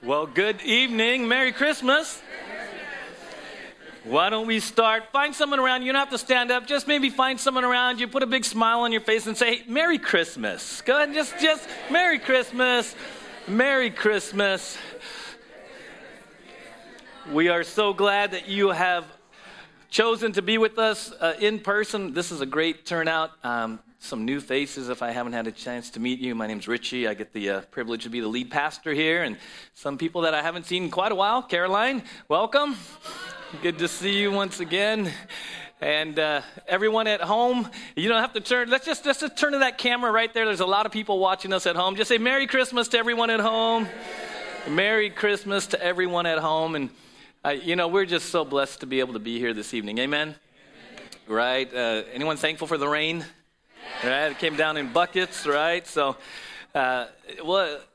Well, good evening. Merry Christmas. Why don't we start? Find someone around you. Don't have to stand up. Just maybe find someone around you. Put a big smile on your face and say, Merry Christmas. Go ahead and just, just Merry Christmas. Merry Christmas. We are so glad that you have chosen to be with us uh, in person. This is a great turnout. Um, some new faces if I haven't had a chance to meet you. My name's Richie. I get the uh, privilege to be the lead pastor here, and some people that I haven't seen in quite a while. Caroline, welcome. Good to see you once again. And uh, everyone at home, you don't have to turn. Let's just, let's just turn to that camera right there. There's a lot of people watching us at home. Just say Merry Christmas to everyone at home. Merry Christmas to everyone at home. And, uh, you know, we're just so blessed to be able to be here this evening. Amen? Amen. Right? Uh, anyone thankful for the rain? Right? It came down in buckets, right? So, uh, what,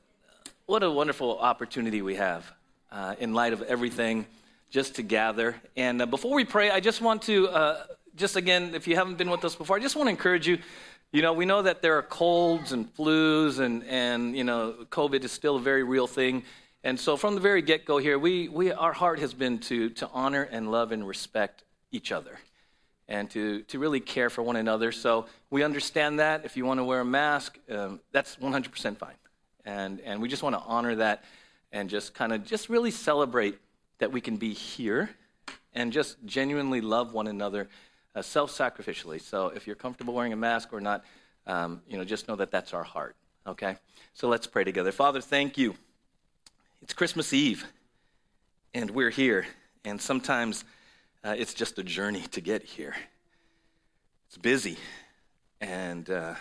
what a wonderful opportunity we have uh, in light of everything just to gather. And uh, before we pray, I just want to, uh, just again, if you haven't been with us before, I just want to encourage you. You know, we know that there are colds and flus, and, and you know, COVID is still a very real thing. And so, from the very get go here, we, we, our heart has been to, to honor and love and respect each other and to, to really care for one another. So we understand that. If you want to wear a mask, um, that's 100% fine. And, and we just want to honor that and just kind of just really celebrate that we can be here and just genuinely love one another uh, self-sacrificially. So if you're comfortable wearing a mask or not, um, you know, just know that that's our heart. Okay? So let's pray together. Father, thank you. It's Christmas Eve, and we're here. And sometimes uh, it's just a journey to get here. It's busy, and uh,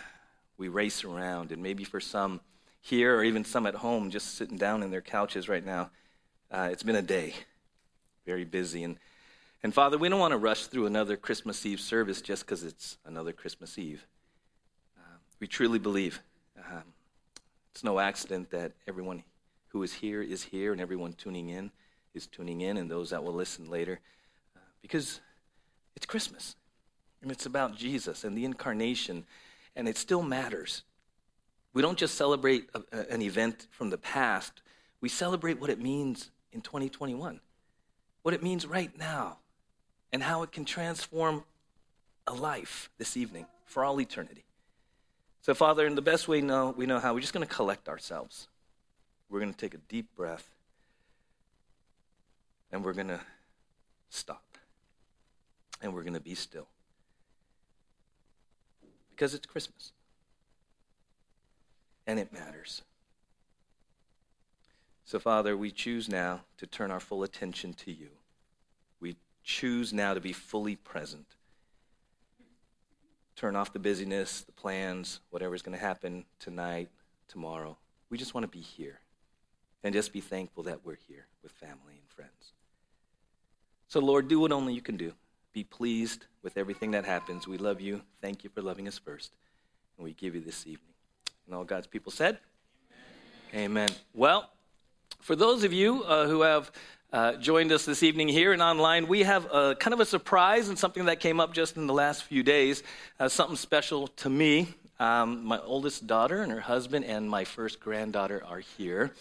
we race around. And maybe for some here, or even some at home, just sitting down in their couches right now, uh, it's been a day, very busy. And, and Father, we don't want to rush through another Christmas Eve service just because it's another Christmas Eve. Uh, we truly believe um, it's no accident that everyone who is here is here, and everyone tuning in is tuning in, and those that will listen later because it's Christmas and it's about Jesus and the incarnation, and it still matters. We don't just celebrate a, a, an event from the past, we celebrate what it means in 2021, what it means right now, and how it can transform a life this evening for all eternity. So, Father, in the best way know, we know how, we're just going to collect ourselves. We're going to take a deep breath, and we're going to stop and we're going to be still. Because it's Christmas. And it matters. So, Father, we choose now to turn our full attention to you. We choose now to be fully present. Turn off the busyness, the plans, whatever's going to happen tonight, tomorrow. We just want to be here and just be thankful that we're here with family and friends. So, Lord, do what only you can do be pleased with everything that happens. We love you. Thank you for loving us first. And we give you this evening. And all God's people said, Amen. Amen. Well, for those of you uh, who have uh, joined us this evening here and online, we have a, kind of a surprise and something that came up just in the last few days, uh, something special to me. Um, my oldest daughter and her husband and my first granddaughter are here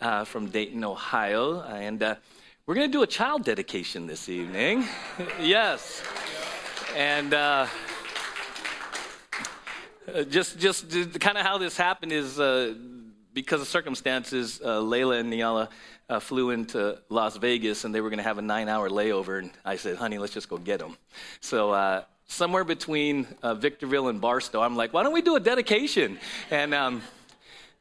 uh, from Dayton, Ohio. And uh, we're going to do a child dedication this evening. yes. And uh, just, just kind of how this happened is uh, because of circumstances, uh, Layla and Niala uh, flew into Las Vegas and they were going to have a nine hour layover. And I said, honey, let's just go get them. So, uh, somewhere between uh, Victorville and Barstow, I'm like, why don't we do a dedication? And um,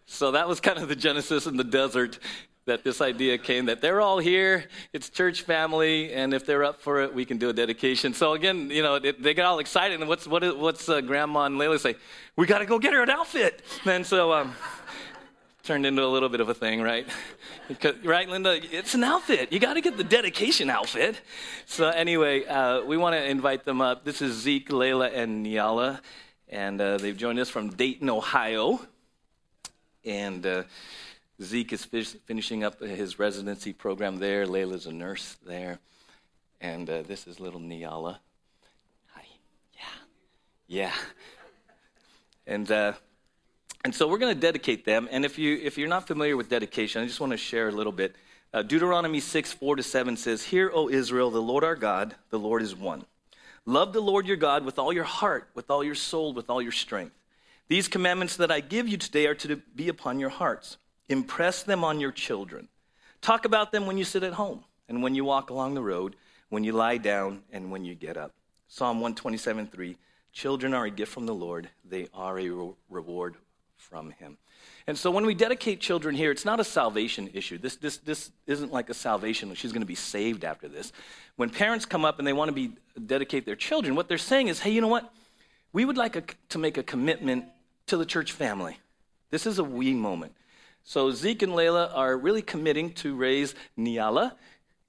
so that was kind of the genesis in the desert that this idea came that they're all here, it's church family, and if they're up for it, we can do a dedication. So again, you know, they, get all excited, and what's, what, what's uh, Grandma and Layla say? We got to go get her an outfit. And so, um, turned into a little bit of a thing, right? Right, Linda? It's an outfit. You got to get the dedication outfit. So, anyway, uh, we want to invite them up. This is Zeke, Layla, and Niala, and uh, they've joined us from Dayton, Ohio. And uh, Zeke is finishing up his residency program there. Layla's a nurse there. And uh, this is little Niala. Hi. Yeah. Yeah. And uh, And so we're going to dedicate them. And if, you, if you're not familiar with dedication, I just want to share a little bit. Uh, Deuteronomy 6, 4 to 7 says, Hear, O Israel, the Lord our God, the Lord is one. Love the Lord your God with all your heart, with all your soul, with all your strength. These commandments that I give you today are to be upon your hearts. Impress them on your children. Talk about them when you sit at home and when you walk along the road, when you lie down and when you get up. Psalm 127, 3. Children are a gift from the Lord, they are a reward from him. And so when we dedicate children here, it's not a salvation issue. This, this, this isn't like a salvation. She's going to be saved after this. When parents come up and they want to be, dedicate their children, what they're saying is, hey, you know what? We would like a, to make a commitment to the church family. This is a we moment. So Zeke and Layla are really committing to raise Niala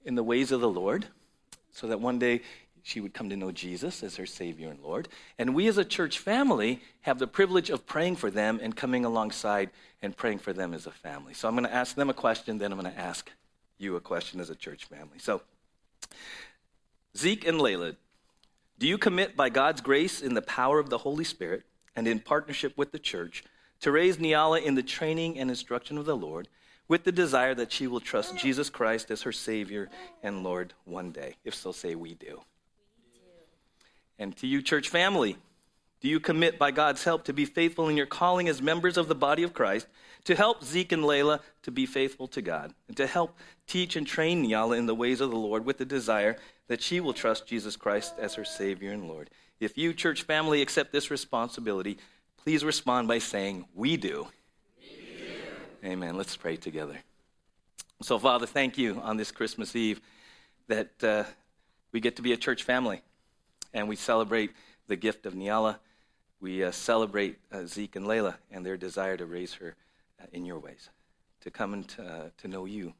in the ways of the Lord so that one day she would come to know Jesus as her Savior and Lord. And we as a church family have the privilege of praying for them and coming alongside and praying for them as a family. So I'm going to ask them a question, then I'm going to ask you a question as a church family. So, Zeke and Layla, do you commit by God's grace in the power of the Holy Spirit and in partnership with the church to raise Niala in the training and instruction of the Lord? with the desire that she will trust Jesus Christ as her Savior and Lord one day. If so, say we do. And to you, church family, do you commit by God's help to be faithful in your calling as members of the body of Christ, to help Zeke and Layla to be faithful to God, and to help teach and train Niala in the ways of the Lord with the desire that she will trust Jesus Christ as her Savior and Lord? If you, church family, accept this responsibility, please respond by saying, We do. We do. Amen. Let's pray together. So, Father, thank you on this Christmas Eve that uh, we get to be a church family and we celebrate the gift of Niala. We uh, celebrate uh, Zeke and Layla and their desire to raise her uh, in your ways, to come and to, uh, to know you,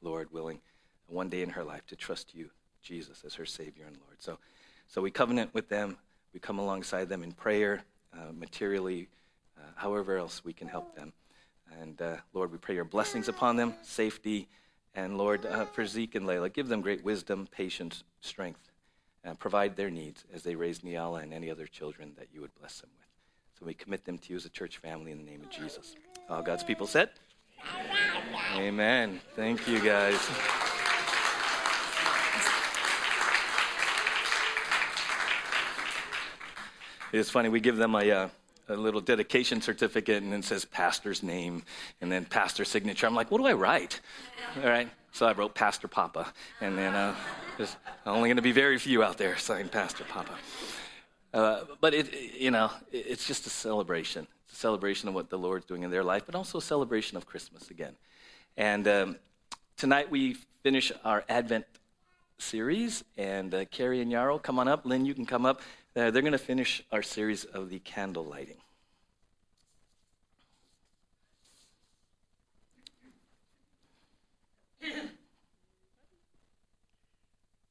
Lord willing, one day in her life, to trust you, Jesus, as her Savior and Lord. So, so we covenant with them. We come alongside them in prayer, uh, materially, uh, however else we can help them. And Lord, we pray your blessings upon them, safety, and Lord, for Zeke and Layla, give them great wisdom, patience, strength and provide their needs as they raise Niala and any other children that you would bless them with. So we commit them to you as a church family in the name of Jesus. All God's people said? Amen. Thank you, guys. It's funny, we give them a, uh, a little dedication certificate and it says pastor's name and then pastor signature. I'm like, what do I write? All right. So I wrote Pastor Papa. And then uh, there's only going to be very few out there saying Pastor Papa. Uh, but it, you know, it's just a celebration. It's a celebration of what the Lord's doing in their life, but also a celebration of Christmas again. And um, tonight we finish our Advent series, and uh, Carrie and Yarrow, come on up. Lynn, you can come up. Uh, they're going to finish our series of the candle lighting.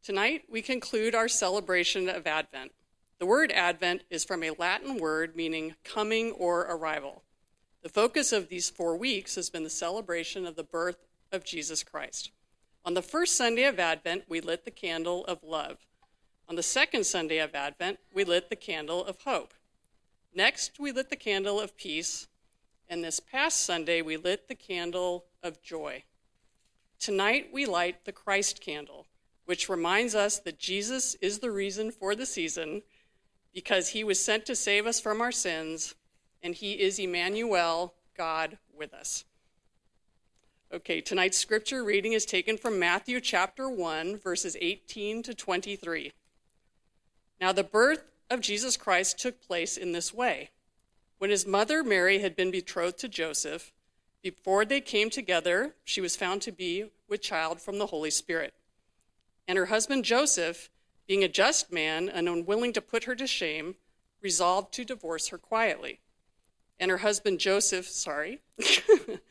Tonight, we conclude our celebration of Advent. The word Advent is from a Latin word meaning coming or arrival. The focus of these four weeks has been the celebration of the birth of Jesus Christ. On the first Sunday of Advent, we lit the candle of love. On the second Sunday of Advent, we lit the candle of hope. Next, we lit the candle of peace. And this past Sunday, we lit the candle of joy. Tonight, we light the Christ candle which reminds us that Jesus is the reason for the season because he was sent to save us from our sins, and he is Emmanuel, God with us. Okay, tonight's scripture reading is taken from Matthew chapter 1, verses 18 to 23. Now, the birth of Jesus Christ took place in this way. When his mother Mary had been betrothed to Joseph, before they came together, she was found to be with child from the Holy Spirit. And her husband Joseph, being a just man and unwilling to put her to shame, resolved to divorce her quietly. And her husband Joseph, sorry,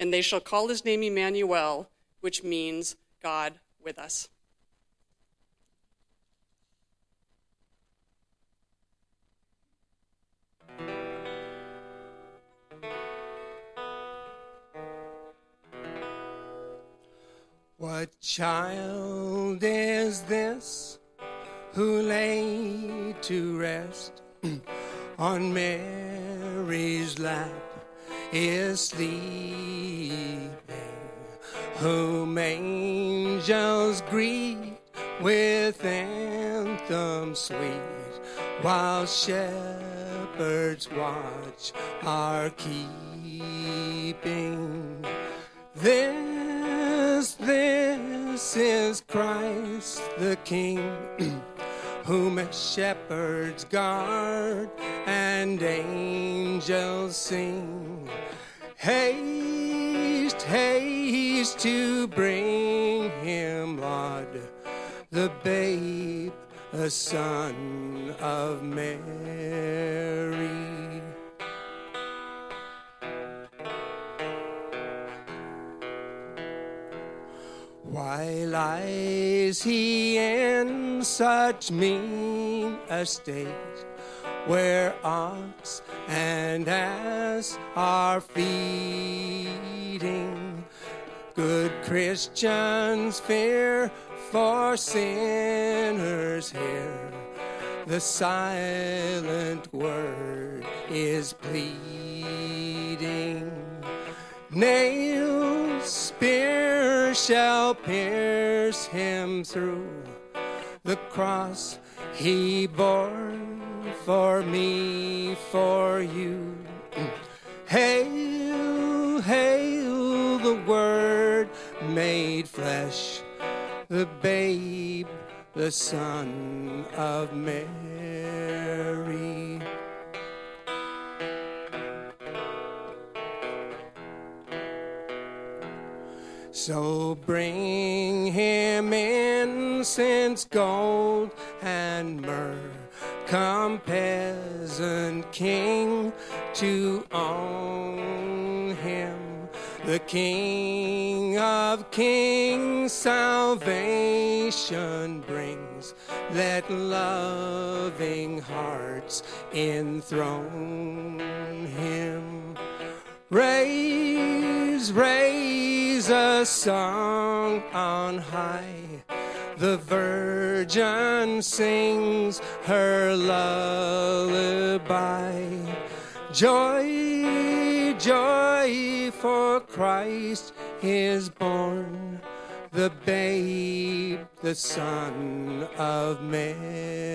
and they shall call his name Emmanuel, which means God with us. What child is this who lay to rest on Mary's lap is sleeping, whom angels greet with anthems sweet, while shepherds watch are keeping. This, this is Christ the King, whom shepherds guard and angels sing. Haste, haste to bring him, Lord, the babe, the son of Mary. Why lies he in such mean estate, where ox and ass are feeding? Good Christians fear, for sinners here. The silent word is pleading. Nails, spear shall pierce him through. The cross he bore for me, for you. Hail, hail the Word made flesh, the babe, the Son of Mary. So bring him incense, gold, and myrrh. Come, peasant king, to own him. The King of kings, salvation brings. Let loving hearts enthrone him. Raise, raise a song on high. The virgin sings her lullaby. Joy, joy, for Christ is born, the babe, the Son of Mary.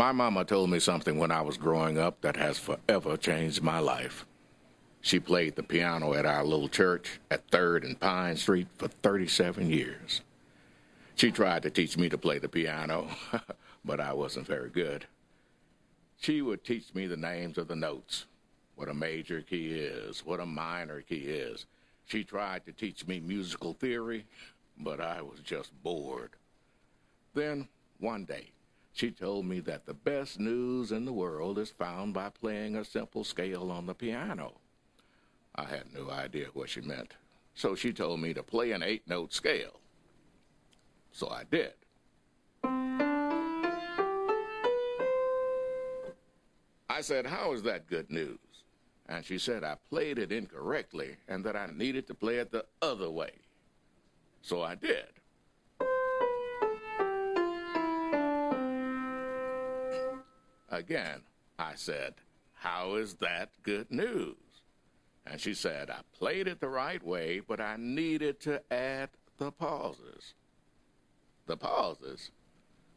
My mama told me something when I was growing up that has forever changed my life. She played the piano at our little church at 3rd and Pine Street for 37 years. She tried to teach me to play the piano, but I wasn't very good. She would teach me the names of the notes, what a major key is, what a minor key is. She tried to teach me musical theory, but I was just bored. Then, one day, she told me that the best news in the world is found by playing a simple scale on the piano. I had no idea what she meant, so she told me to play an eight note scale. So I did. I said, How is that good news? And she said I played it incorrectly and that I needed to play it the other way. So I did. Again, I said, How is that good news? And she said, I played it the right way, but I needed to add the pauses. The pauses?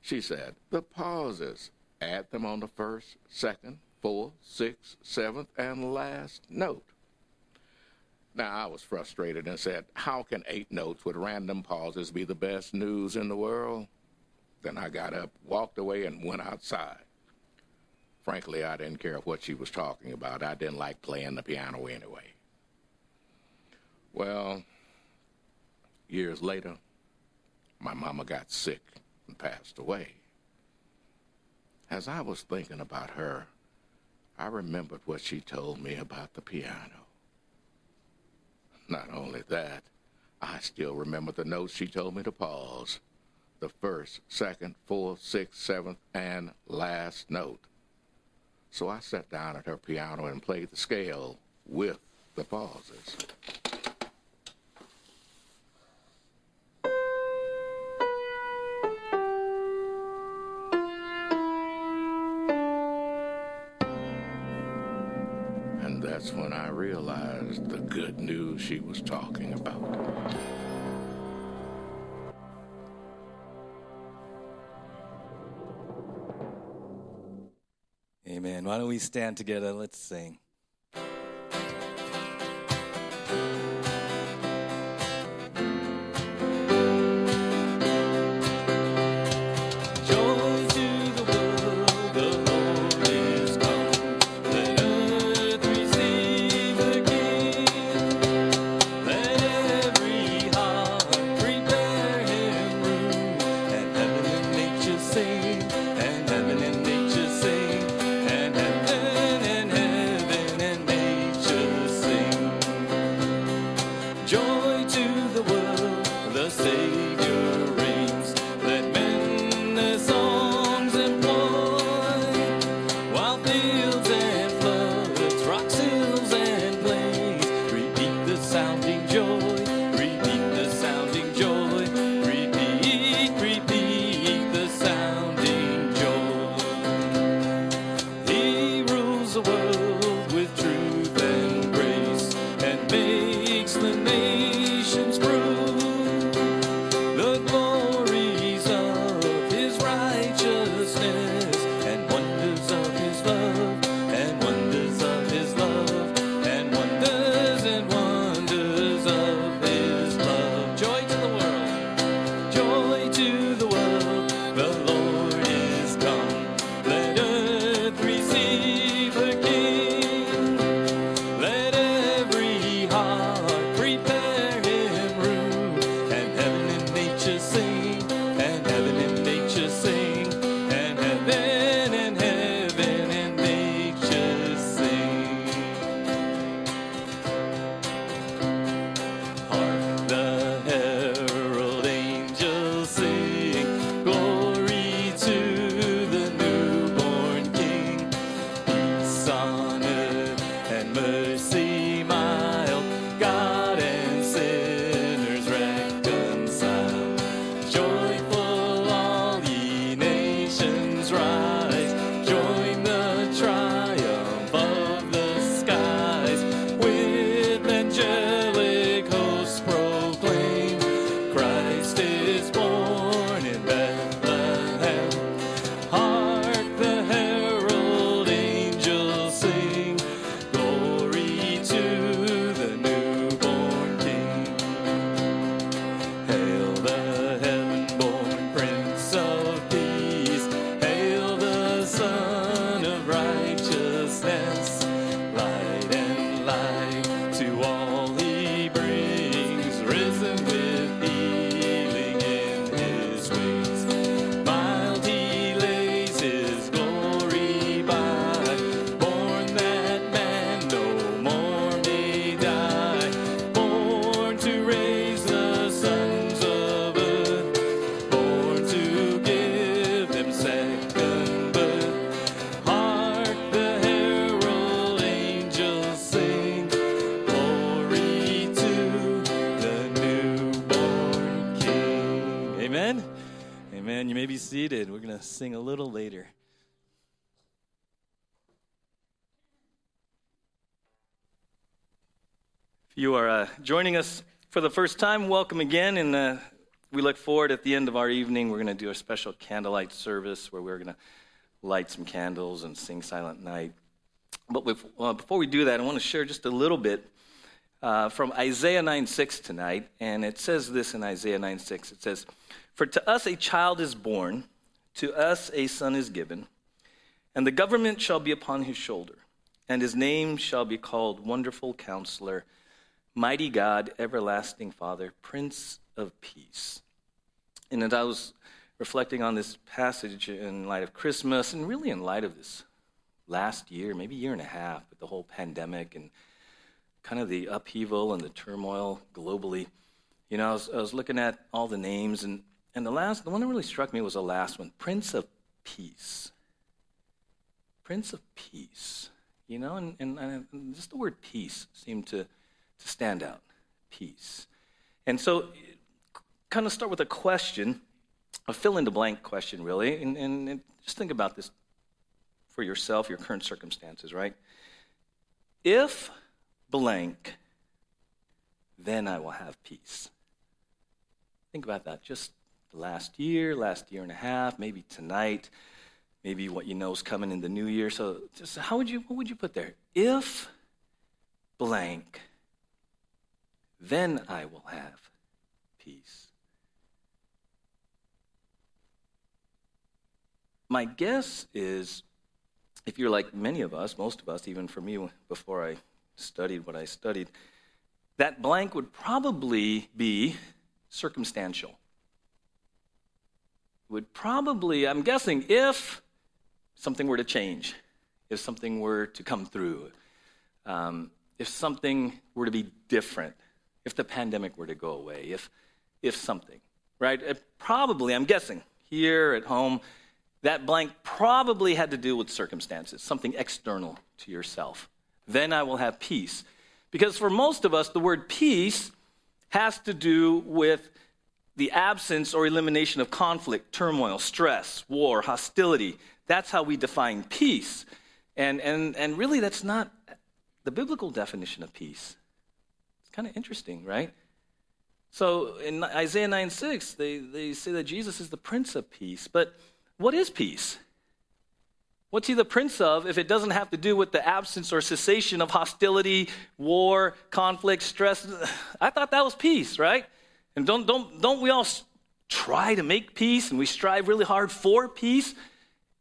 She said, The pauses. Add them on the first, second, fourth, sixth, seventh, and last note. Now, I was frustrated and said, How can eight notes with random pauses be the best news in the world? Then I got up, walked away, and went outside. Frankly, I didn't care what she was talking about. I didn't like playing the piano anyway. Well, years later, my mama got sick and passed away. As I was thinking about her, I remembered what she told me about the piano. Not only that, I still remember the notes she told me to pause the first, second, fourth, sixth, seventh, and last note. So I sat down at her piano and played the scale with the pauses. And that's when I realized the good news she was talking about. Why don't we stand together? Let's sing. Sing a little later. If you are uh, joining us for the first time, welcome again. And uh, we look forward at the end of our evening, we're going to do a special candlelight service where we're going to light some candles and sing Silent Night. But uh, before we do that, I want to share just a little bit uh, from Isaiah 9 6 tonight. And it says this in Isaiah 9 6. It says, For to us a child is born, to us a son is given And the government shall be upon his shoulder, and his name shall be called Wonderful Counselor, Mighty God, Everlasting Father, Prince of Peace. And as I was reflecting on this passage in light of Christmas, and really in light of this last year, maybe year and a half, with the whole pandemic and kind of the upheaval and the turmoil globally, you know, I was, I was looking at all the names, and, and the last, the one that really struck me was the last one Prince of Peace. Prince of Peace. You know, and, and, and just the word peace seemed to, to stand out. Peace. And so, kind of start with a question, a fill in the blank question, really, and, and, and just think about this for yourself, your current circumstances, right? If blank, then I will have peace. Think about that. Just last year, last year and a half, maybe tonight maybe what you know is coming in the new year. So just how would you what would you put there? If blank, then I will have peace. My guess is if you're like many of us, most of us, even for me before I studied what I studied, that blank would probably be circumstantial. Would probably, I'm guessing, if something were to change, if something were to come through, um, if something were to be different, if the pandemic were to go away, if, if something, right? It probably, I'm guessing, here at home, that blank probably had to do with circumstances, something external to yourself. Then I will have peace. Because for most of us, the word peace has to do with the absence or elimination of conflict, turmoil, stress, war, hostility, that's how we define peace. And, and, and really, that's not the biblical definition of peace. It's kind of interesting, right? So in Isaiah 9 6, they, they say that Jesus is the Prince of Peace. But what is peace? What's he the prince of if it doesn't have to do with the absence or cessation of hostility, war, conflict, stress? I thought that was peace, right? And don't, don't, don't we all try to make peace and we strive really hard for peace?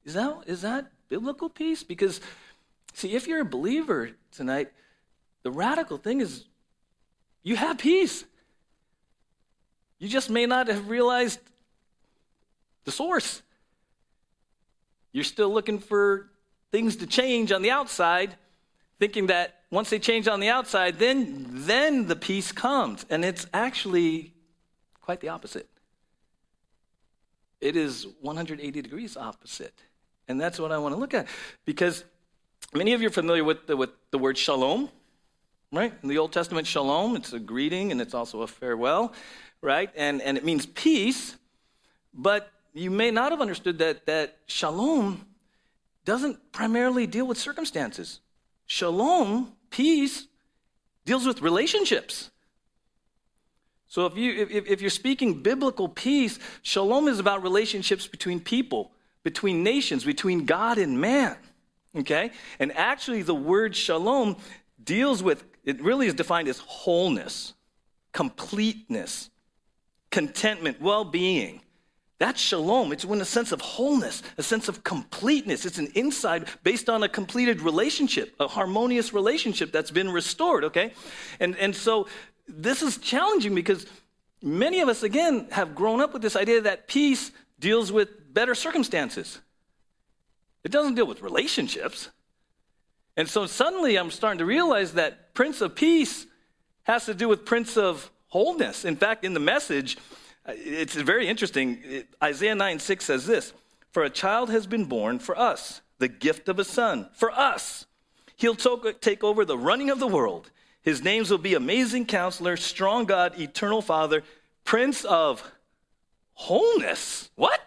Is that, is that biblical peace? Because, see, if you're a believer tonight, the radical thing is you have peace. You just may not have realized the source. You're still looking for things to change on the outside, thinking that once they change on the outside, then, then the peace comes. And it's actually quite the opposite. It is 180 degrees opposite. And that's what I want to look at. Because many of you are familiar with the, with the word shalom, right? In the Old Testament, shalom, it's a greeting and it's also a farewell, right? And, and it means peace. But you may not have understood that, that shalom doesn't primarily deal with circumstances. Shalom, peace, deals with relationships. So if, you, if, if you're speaking biblical peace, shalom is about relationships between people between nations, between God and man. Okay? And actually, the word shalom deals with, it really is defined as wholeness, completeness, contentment, well being. That's shalom. It's when a sense of wholeness, a sense of completeness. It's an inside based on a completed relationship, a harmonious relationship that's been restored, okay? And, and so this is challenging because many of us, again, have grown up with this idea that peace deals with better circumstances. It doesn't deal with relationships. And so suddenly I'm starting to realize that Prince of Peace has to do with Prince of Wholeness. In fact, in the message, it's very interesting. Isaiah 9 6 says this For a child has been born for us, the gift of a son, for us. He'll take over the running of the world. His names will be Amazing Counselor, Strong God, Eternal Father, Prince of Wholeness. What?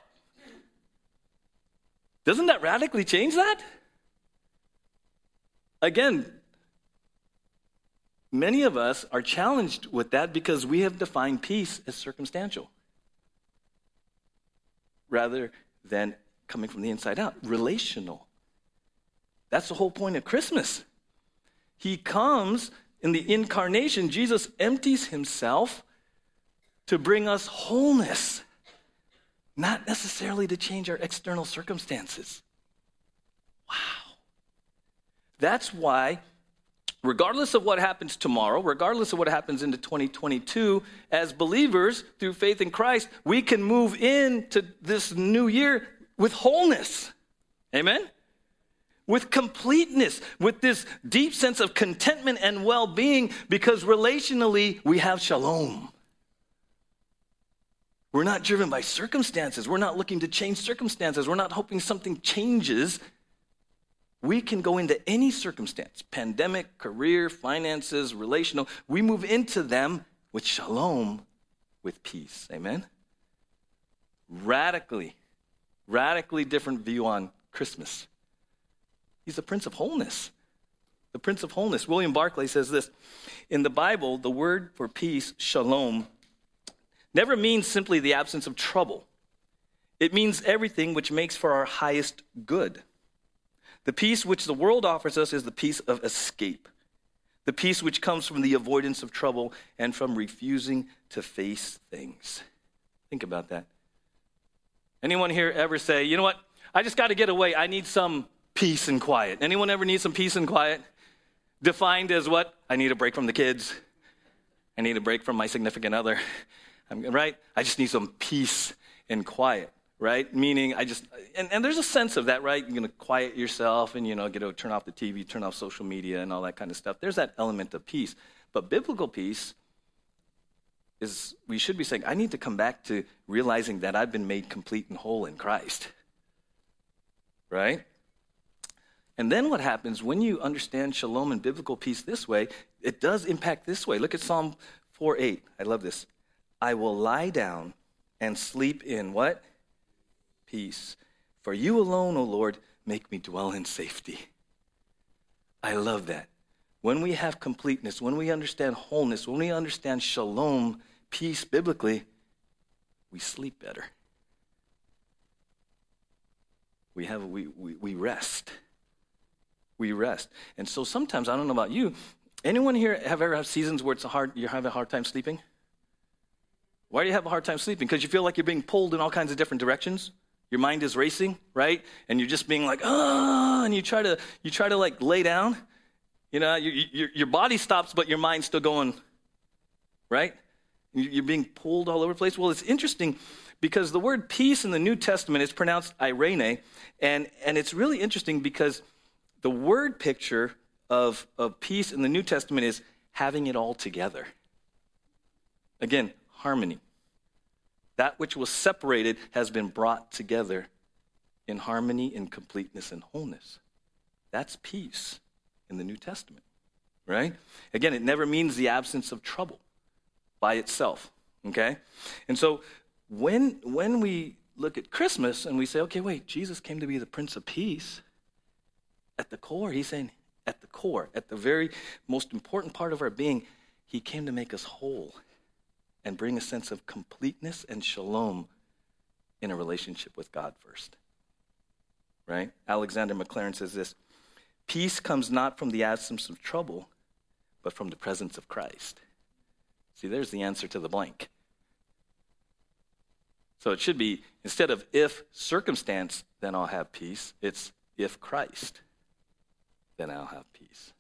Doesn't that radically change that? Again, many of us are challenged with that because we have defined peace as circumstantial rather than coming from the inside out, relational. That's the whole point of Christmas. He comes in the incarnation, Jesus empties himself to bring us wholeness not necessarily to change our external circumstances. Wow. That's why, regardless of what happens tomorrow, regardless of what happens into 2022, as believers through faith in Christ, we can move into this new year with wholeness. Amen? With completeness, with this deep sense of contentment and well being, because relationally we have shalom. We're not driven by circumstances. We're not looking to change circumstances. We're not hoping something changes. We can go into any circumstance pandemic, career, finances, relational. We move into them with shalom, with peace. Amen? Radically, radically different view on Christmas. He's the Prince of Wholeness. The Prince of Wholeness. William Barclay says this In the Bible, the word for peace, shalom, never means simply the absence of trouble. It means everything which makes for our highest good. The peace which the world offers us is the peace of escape, the peace which comes from the avoidance of trouble and from refusing to face things. Think about that. Anyone here ever say, you know what? I just got to get away. I need some peace and quiet. Anyone ever need some peace and quiet? Defined as what? I need a break from the kids. I need a break from my significant other. I'm, right? I just need some peace and quiet, right? Meaning, I just, and, and there's a sense of that, right? You're going to quiet yourself and, you know, get to turn off the TV, turn off social media and all that kind of stuff. There's that element of peace. But biblical peace is, we should be saying, I need to come back to realizing that I've been made complete and whole in Christ, right? And then what happens when you understand shalom and biblical peace this way, it does impact this way. Look at Psalm 4 8. I love this. I will lie down and sleep in what? Peace. For you alone, O Lord, make me dwell in safety. I love that. When we have completeness, when we understand wholeness, when we understand shalom, peace biblically, we sleep better. We have we, we, we rest. We rest. And so sometimes, I don't know about you, anyone here have ever had seasons where it's hard you have a hard time sleeping? Why do you have a hard time sleeping? Because you feel like you're being pulled in all kinds of different directions. Your mind is racing, right? And you're just being like, ah, and you try to you try to like lay down. You know, you, you, your body stops, but your mind's still going, right? You're being pulled all over the place. Well, it's interesting because the word peace in the New Testament is pronounced irene, and, and it's really interesting because the word picture of, of peace in the New Testament is having it all together. Again, harmony. That which was separated has been brought together in harmony, in completeness, and wholeness. That's peace in the New Testament, right? Again, it never means the absence of trouble by itself, okay? And so when, when we look at Christmas and we say, okay, wait, Jesus came to be the Prince of Peace, at the core, he's saying, at the core, at the very most important part of our being, he came to make us whole and bring a sense of completeness and shalom in a relationship with God first. Right? Alexander Maclaren says this Peace comes not from the absence of trouble, but from the presence of Christ. See, there's the answer to the blank. So it should be instead of if circumstance, then I'll have peace, it's if Christ, then I'll have peace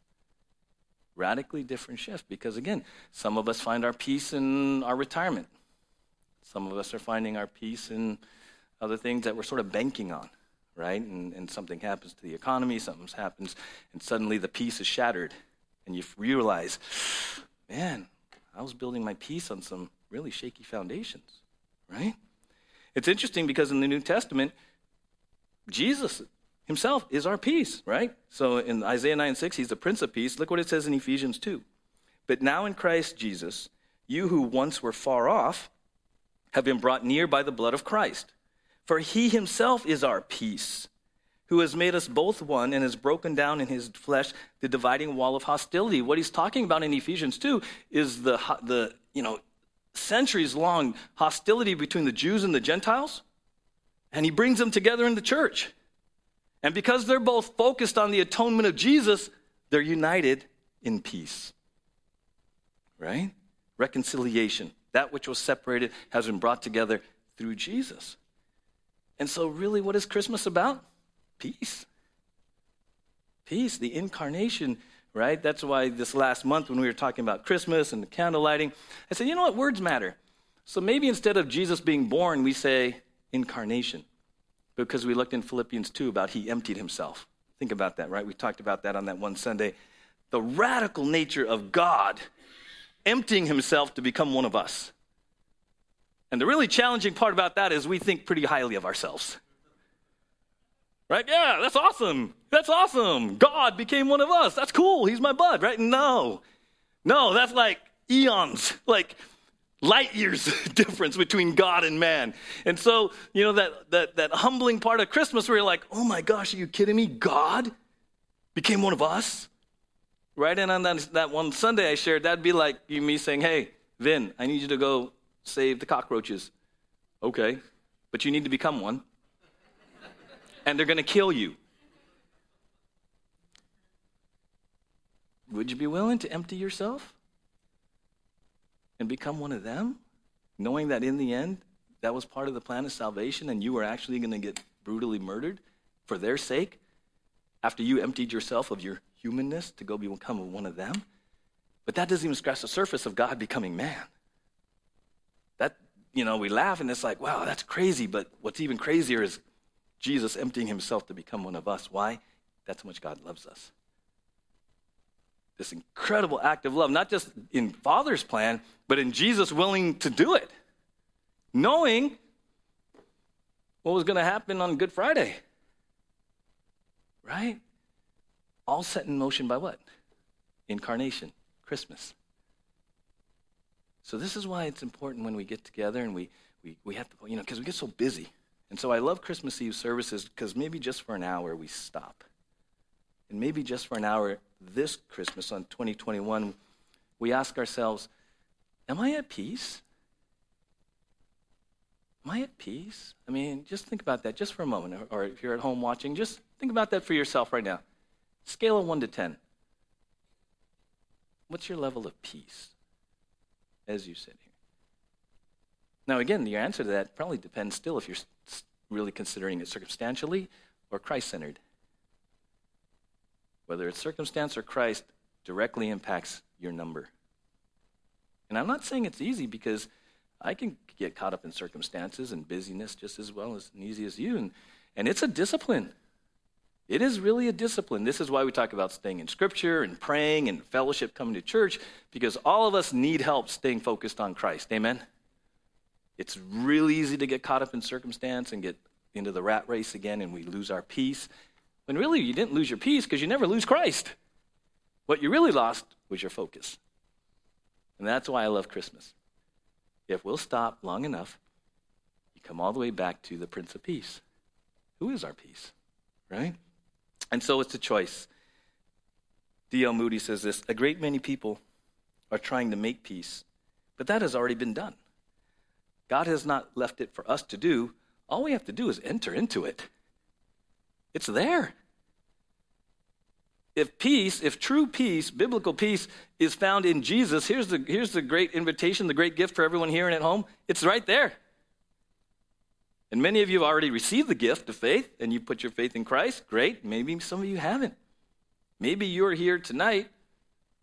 radically different shift because, again, some of us find our peace in our retirement. Some of us are finding our peace in other things that we're sort of banking on, right? And, and something happens to the economy, something happens, and suddenly the peace is shattered. And you realize, man, I was building my peace on some really shaky foundations, right? It's interesting because in the New Testament, Jesus himself is our peace, right? So in Isaiah 9 6, he's the Prince of Peace. Look what it says in Ephesians 2. But now in Christ Jesus, you who once were far off have been brought near by the blood of Christ. For he himself is our peace, who has made us both one and has broken down in his flesh the dividing wall of hostility. What he's talking about in Ephesians 2 is the, the you know, centuries long hostility between the Jews and the Gentiles, and he brings them together in the church. And because they're both focused on the atonement of Jesus, they're united in peace. Right? Reconciliation. That which was separated has been brought together through Jesus. And so, really, what is Christmas about? Peace. Peace, the incarnation, right? That's why this last month when we were talking about Christmas and the candle lighting, I said, you know what? Words matter. So maybe instead of Jesus being born, we say incarnation because we looked in Philippians 2 about he emptied himself. Think about that, right? We talked about that on that one Sunday. The radical nature of God emptying himself to become one of us. And the really challenging part about that is we think pretty highly of ourselves. Right? Yeah, that's awesome. That's awesome. God became one of us. That's cool. He's my bud, right? No. No, that's like eons. Like light years difference between God and man. And so, you know, that, that, that humbling part of Christmas where you're like, oh my gosh, are you kidding me? God became one of us? Right? And on that, that one Sunday I shared, that'd be like you, me saying, hey, Vin, I need you to go save the cockroaches. Okay, but you need to become one. and they're going to kill you. Would you be willing to empty yourself and become one of them, knowing that in the end, that was part of the plan of salvation and you were actually going to get brutally murdered for their sake after you emptied yourself of your humanness to go become one of them? But that doesn't even scratch the surface of God becoming man. That, you know, we laugh and it's like, wow, that's crazy. But what's even crazier is Jesus emptying himself to become one of us. Why? That's how much God loves us. This incredible act of love, not just in Father's plan, but in Jesus willing to do it, knowing what was going to happen on Good Friday. Right? All set in motion by what? Incarnation, Christmas. So, this is why it's important when we get together and we, we, we have to, you know, because we get so busy. And so, I love Christmas Eve services because maybe just for an hour we stop. And maybe just for an hour this Christmas on 2021, we ask ourselves, Am I at peace? Am I at peace? I mean, just think about that just for a moment. Or, if you're at home watching, just think about that for yourself right now. Scale of 1 to 10. What's your level of peace? as you sit here? Now, again, your answer to that probably depends still if you're really considering it circumstantially or Christ centered. Whether it's circumstance or Christ directly impacts your number. And I'm not saying it's easy because I can get caught up in circumstances and busyness just as well as easy as you. And, and it's a discipline. It is really a discipline. This is why we talk about staying in Scripture and praying and fellowship, coming to church, because all of us need help staying focused on Christ. Amen? It's really easy to get caught up in circumstance and get into the rat race again, and we lose our peace. When really you didn't lose your peace because you never lose Christ. What you really lost was your focus. And that's why I love Christmas. If we'll stop long enough, you come all the way back to the Prince of Peace. Who is our peace? Right? And so it's a choice. D.L. Moody says this A great many people are trying to make peace, but that has already been done. God has not left it for us to do. All we have to do is enter into it. It's there. If peace, if true peace, biblical peace, is found in Jesus, here's the, here's the great invitation, the great gift for everyone here and at home. It's right there. And many of you have already received the gift of faith and you put your faith in Christ. Great. Maybe some of you haven't. Maybe you're here tonight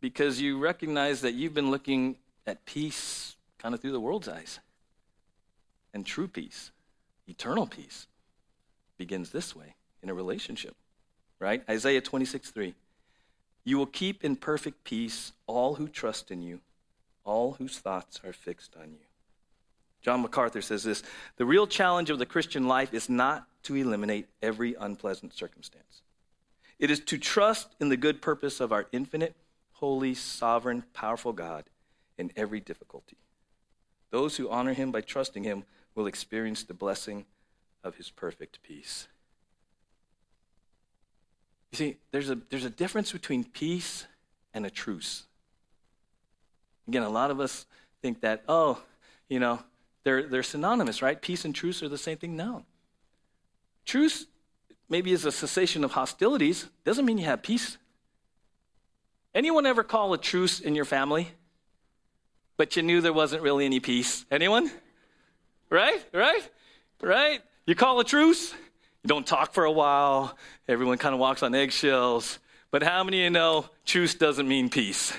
because you recognize that you've been looking at peace kind of through the world's eyes. And true peace, eternal peace, begins this way in a relationship, right? Isaiah 26 3. You will keep in perfect peace all who trust in you, all whose thoughts are fixed on you. John MacArthur says this The real challenge of the Christian life is not to eliminate every unpleasant circumstance, it is to trust in the good purpose of our infinite, holy, sovereign, powerful God in every difficulty. Those who honor him by trusting him will experience the blessing of his perfect peace. You see, there's a, there's a difference between peace and a truce. Again, a lot of us think that, oh, you know, they're, they're synonymous, right? Peace and truce are the same thing. No. Truce maybe is a cessation of hostilities, doesn't mean you have peace. Anyone ever call a truce in your family? But you knew there wasn't really any peace. Anyone? Right? Right? Right? You call a truce, you don't talk for a while, everyone kind of walks on eggshells, But how many of you know truce doesn't mean peace?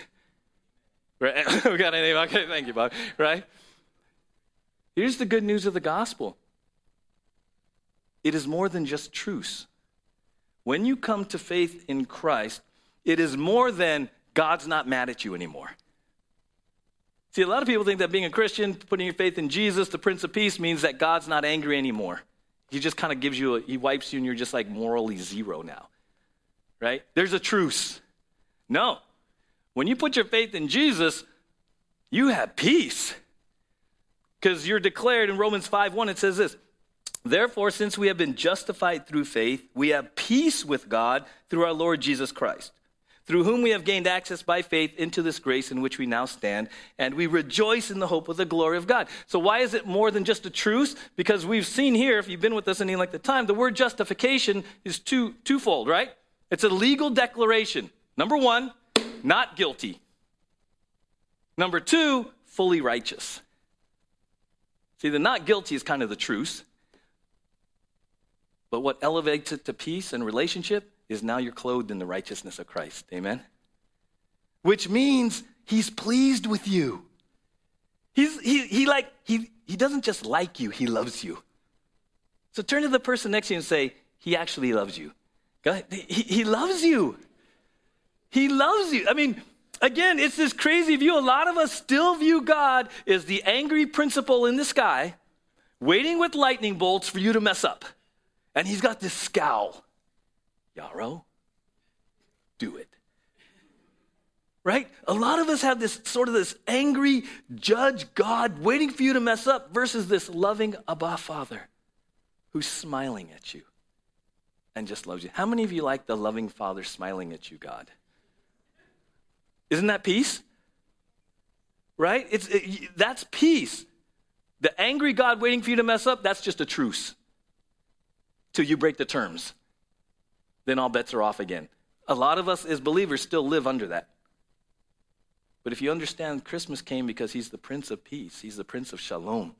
Right? we got any? Okay, thank you, Bob. Right? Here's the good news of the gospel it is more than just truce. When you come to faith in Christ, it is more than God's not mad at you anymore. See, a lot of people think that being a Christian, putting your faith in Jesus, the Prince of Peace, means that God's not angry anymore. He just kind of gives you, a, he wipes you, and you're just like morally zero now. Right? There's a truce. No. When you put your faith in Jesus, you have peace. Because you're declared in Romans 5 1, it says this Therefore, since we have been justified through faith, we have peace with God through our Lord Jesus Christ, through whom we have gained access by faith into this grace in which we now stand, and we rejoice in the hope of the glory of God. So, why is it more than just a truce? Because we've seen here, if you've been with us any length of time, the word justification is two, twofold, right? It's a legal declaration. Number one, not guilty. Number two, fully righteous. See, the not guilty is kind of the truce. But what elevates it to peace and relationship is now you're clothed in the righteousness of Christ. Amen? Which means he's pleased with you. He's, he, he like, he, he doesn't just like you, he loves you. So turn to the person next to you and say, he actually loves you. He, he loves you. He loves you. I mean, again, it's this crazy view. A lot of us still view God as the angry principal in the sky, waiting with lightning bolts for you to mess up. And he's got this scowl. Yarrow, do it. Right? A lot of us have this sort of this angry judge God waiting for you to mess up versus this loving Abba Father who's smiling at you and just loves you. How many of you like the loving Father smiling at you, God? Isn't that peace? Right? It's, it, that's peace. The angry God waiting for you to mess up, that's just a truce till you break the terms. Then all bets are off again. A lot of us as believers still live under that. But if you understand, Christmas came because He's the Prince of Peace, He's the Prince of Shalom.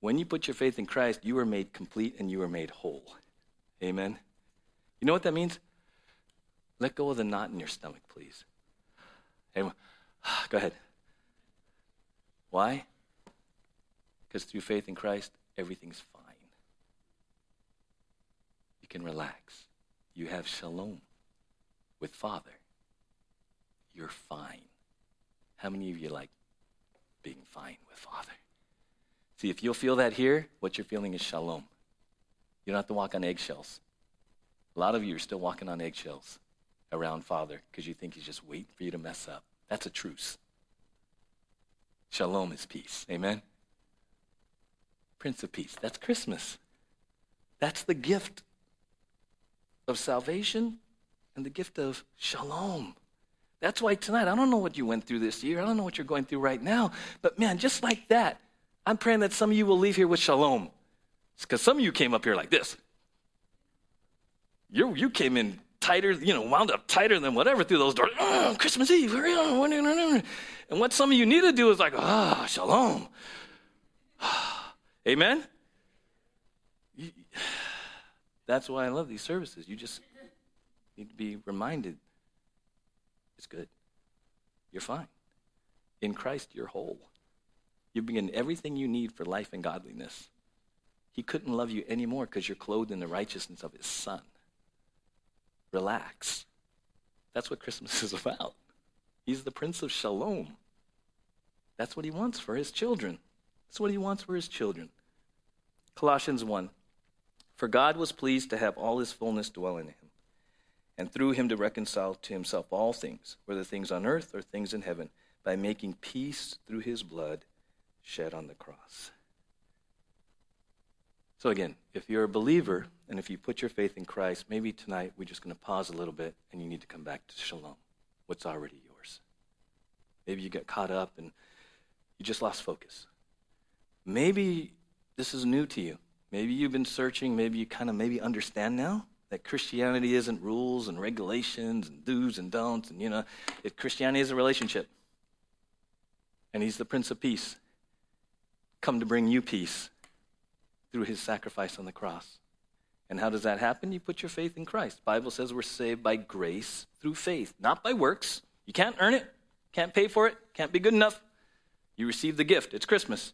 When you put your faith in Christ, you are made complete and you are made whole. Amen. You know what that means? Let go of the knot in your stomach, please. Hey, go ahead. Why? Because through faith in Christ, everything's fine can relax. You have shalom with Father. You're fine. How many of you like being fine with Father? See, if you'll feel that here, what you're feeling is shalom. You don't have to walk on eggshells. A lot of you are still walking on eggshells around Father because you think He's just waiting for you to mess up. That's a truce. Shalom is peace. Amen? Prince of Peace. That's Christmas. That's the gift of salvation and the gift of shalom. That's why tonight, I don't know what you went through this year. I don't know what you're going through right now. But man, just like that, I'm praying that some of you will leave here with shalom. Because some of you came up here like this. You, you came in tighter, you know, wound up tighter than whatever through those doors. Oh, Christmas Eve. hurry on. And what some of you need to do is like, ah, oh, shalom. Amen? That's why I love these services. You just need to be reminded it's good. You're fine. In Christ, you're whole. You've been everything you need for life and godliness. He couldn't love you anymore because you're clothed in the righteousness of his son. Relax. That's what Christmas is about. He's the Prince of Shalom. That's what he wants for his children. That's what he wants for his children. Colossians 1. For God was pleased to have all his fullness dwell in him, and through him to reconcile to himself all things, whether things on earth or things in heaven, by making peace through his blood shed on the cross. So, again, if you're a believer and if you put your faith in Christ, maybe tonight we're just going to pause a little bit and you need to come back to shalom, what's already yours. Maybe you got caught up and you just lost focus. Maybe this is new to you. Maybe you've been searching, maybe you kind of maybe understand now that Christianity isn't rules and regulations and do's and don'ts, and you know, it, Christianity is a relationship. And He's the Prince of Peace, come to bring you peace through His sacrifice on the cross. And how does that happen? You put your faith in Christ. Bible says we're saved by grace through faith, not by works. You can't earn it, can't pay for it, can't be good enough. You receive the gift. It's Christmas.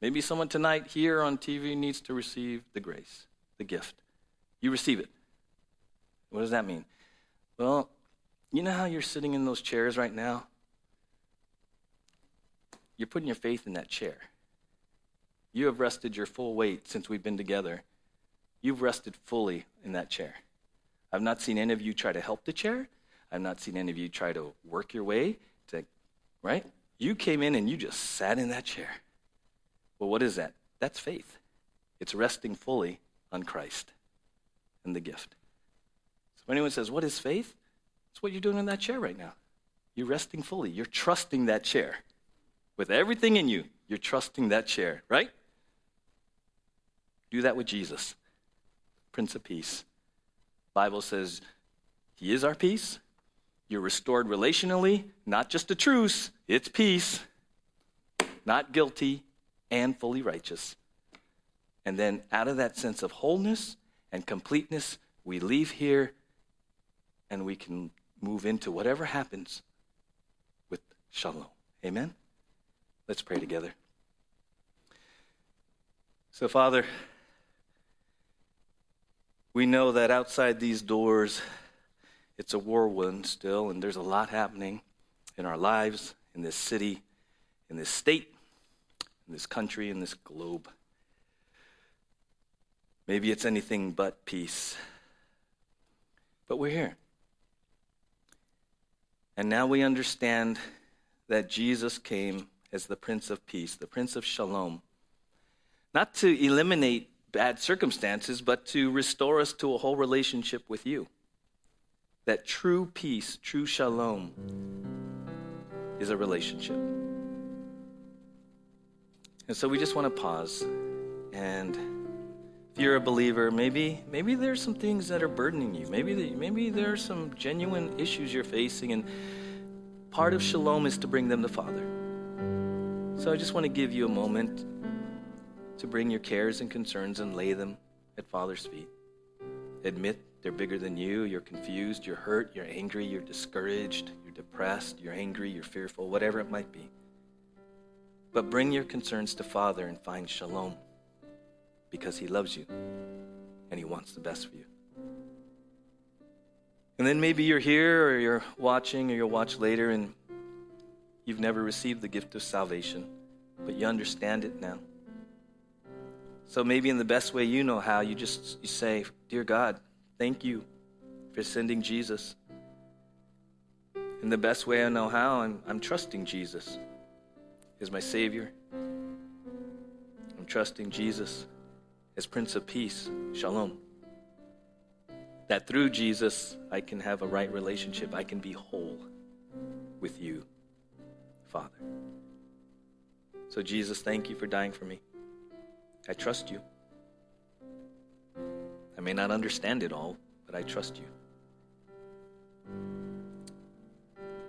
Maybe someone tonight here on TV needs to receive the grace, the gift. You receive it. What does that mean? Well, you know how you're sitting in those chairs right now? You're putting your faith in that chair. You have rested your full weight since we've been together. You've rested fully in that chair. I've not seen any of you try to help the chair. I've not seen any of you try to work your way to, right? You came in and you just sat in that chair. Well, what is that? That's faith. It's resting fully on Christ and the gift. So if anyone says, What is faith? It's what you're doing in that chair right now. You're resting fully. You're trusting that chair. With everything in you, you're trusting that chair, right? Do that with Jesus, Prince of Peace. Bible says he is our peace. You're restored relationally, not just a truce, it's peace. Not guilty and fully righteous. And then out of that sense of wholeness and completeness, we leave here and we can move into whatever happens with shalom. Amen? Let's pray together. So, Father, we know that outside these doors, it's a war whirlwind still, and there's a lot happening in our lives, in this city, in this state, in this country, in this globe. Maybe it's anything but peace. But we're here. And now we understand that Jesus came as the Prince of Peace, the Prince of Shalom, not to eliminate bad circumstances, but to restore us to a whole relationship with you. That true peace, true shalom, is a relationship. And so we just want to pause. And if you're a believer, maybe maybe there's some things that are burdening you. Maybe maybe there are some genuine issues you're facing, and part of shalom is to bring them to Father. So I just want to give you a moment to bring your cares and concerns and lay them at Father's feet. Admit they're bigger than you. You're confused, you're hurt, you're angry, you're discouraged, you're depressed, you're angry, you're fearful, whatever it might be. But bring your concerns to Father and find shalom because He loves you and He wants the best for you. And then maybe you're here or you're watching or you'll watch later and you've never received the gift of salvation, but you understand it now. So maybe in the best way you know how, you just you say, "Dear God, thank you for sending Jesus." In the best way I know how, I'm, I'm trusting Jesus as my Savior. I'm trusting Jesus as Prince of Peace. Shalom. That through Jesus, I can have a right relationship. I can be whole with you, Father. So, Jesus, thank you for dying for me. I trust you. I may not understand it all, but I trust you.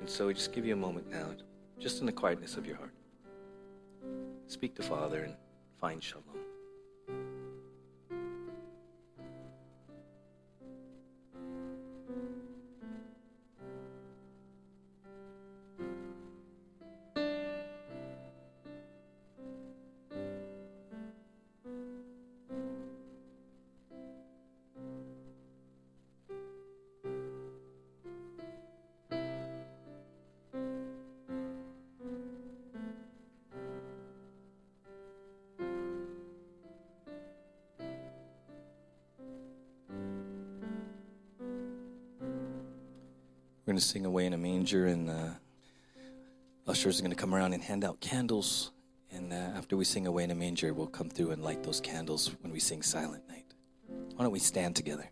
And so, we just give you a moment now, just in the quietness of your heart. Speak to Father and find shalom. We're going to sing Away in a Manger, and uh, ushers are going to come around and hand out candles. And uh, after we sing Away in a Manger, we'll come through and light those candles when we sing Silent Night. Why don't we stand together?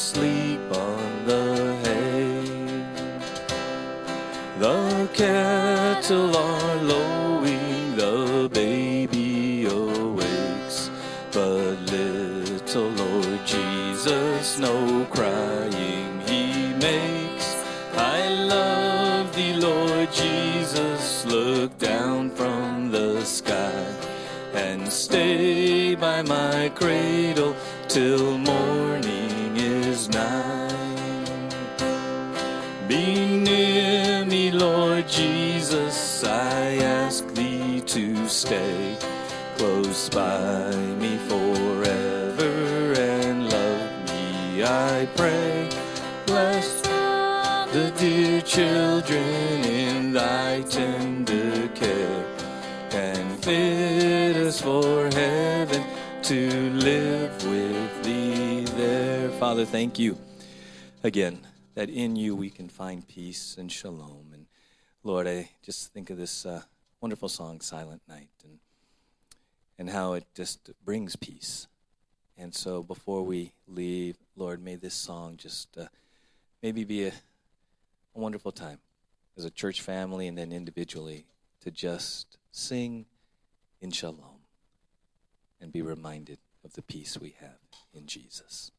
Asleep on the hay. The cattle are lowing, the baby awakes, but little Lord Jesus no crying he makes. I love thee, Lord Jesus, look down from the sky and stay by my cradle till morning stay close by me forever and love me, I pray. Bless the dear children in thy tender care and fit us for heaven to live with thee there. Father, thank you again that in you we can find peace and shalom. And Lord, I just think of this uh, wonderful song, Silent Night, and, and how it just brings peace. And so before we leave, Lord, may this song just uh, maybe be a, a wonderful time as a church family and then individually to just sing in shalom and be reminded of the peace we have in Jesus.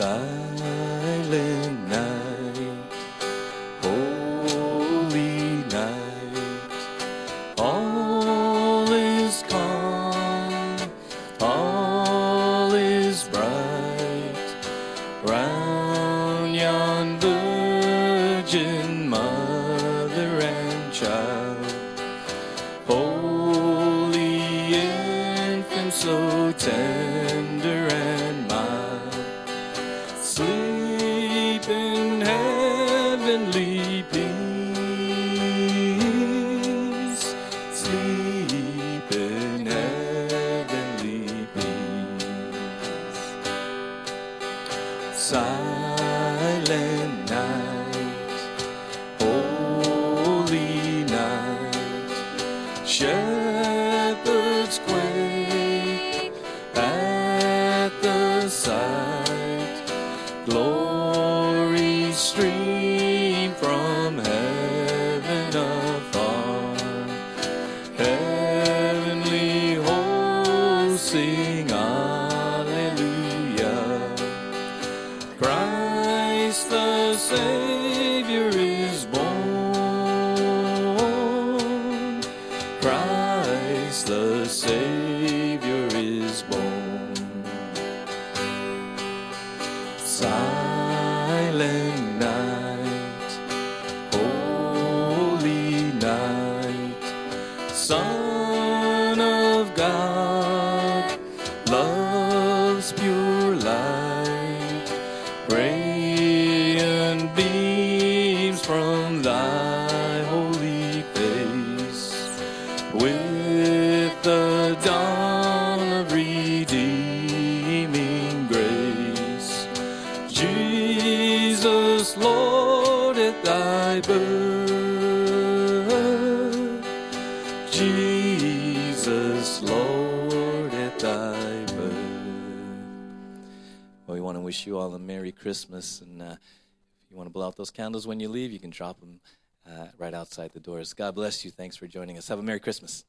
Silent shepherds quake at the sight. Christmas. And uh, if you want to blow out those candles when you leave, you can drop them uh, right outside the doors. God bless you. Thanks for joining us. Have a Merry Christmas.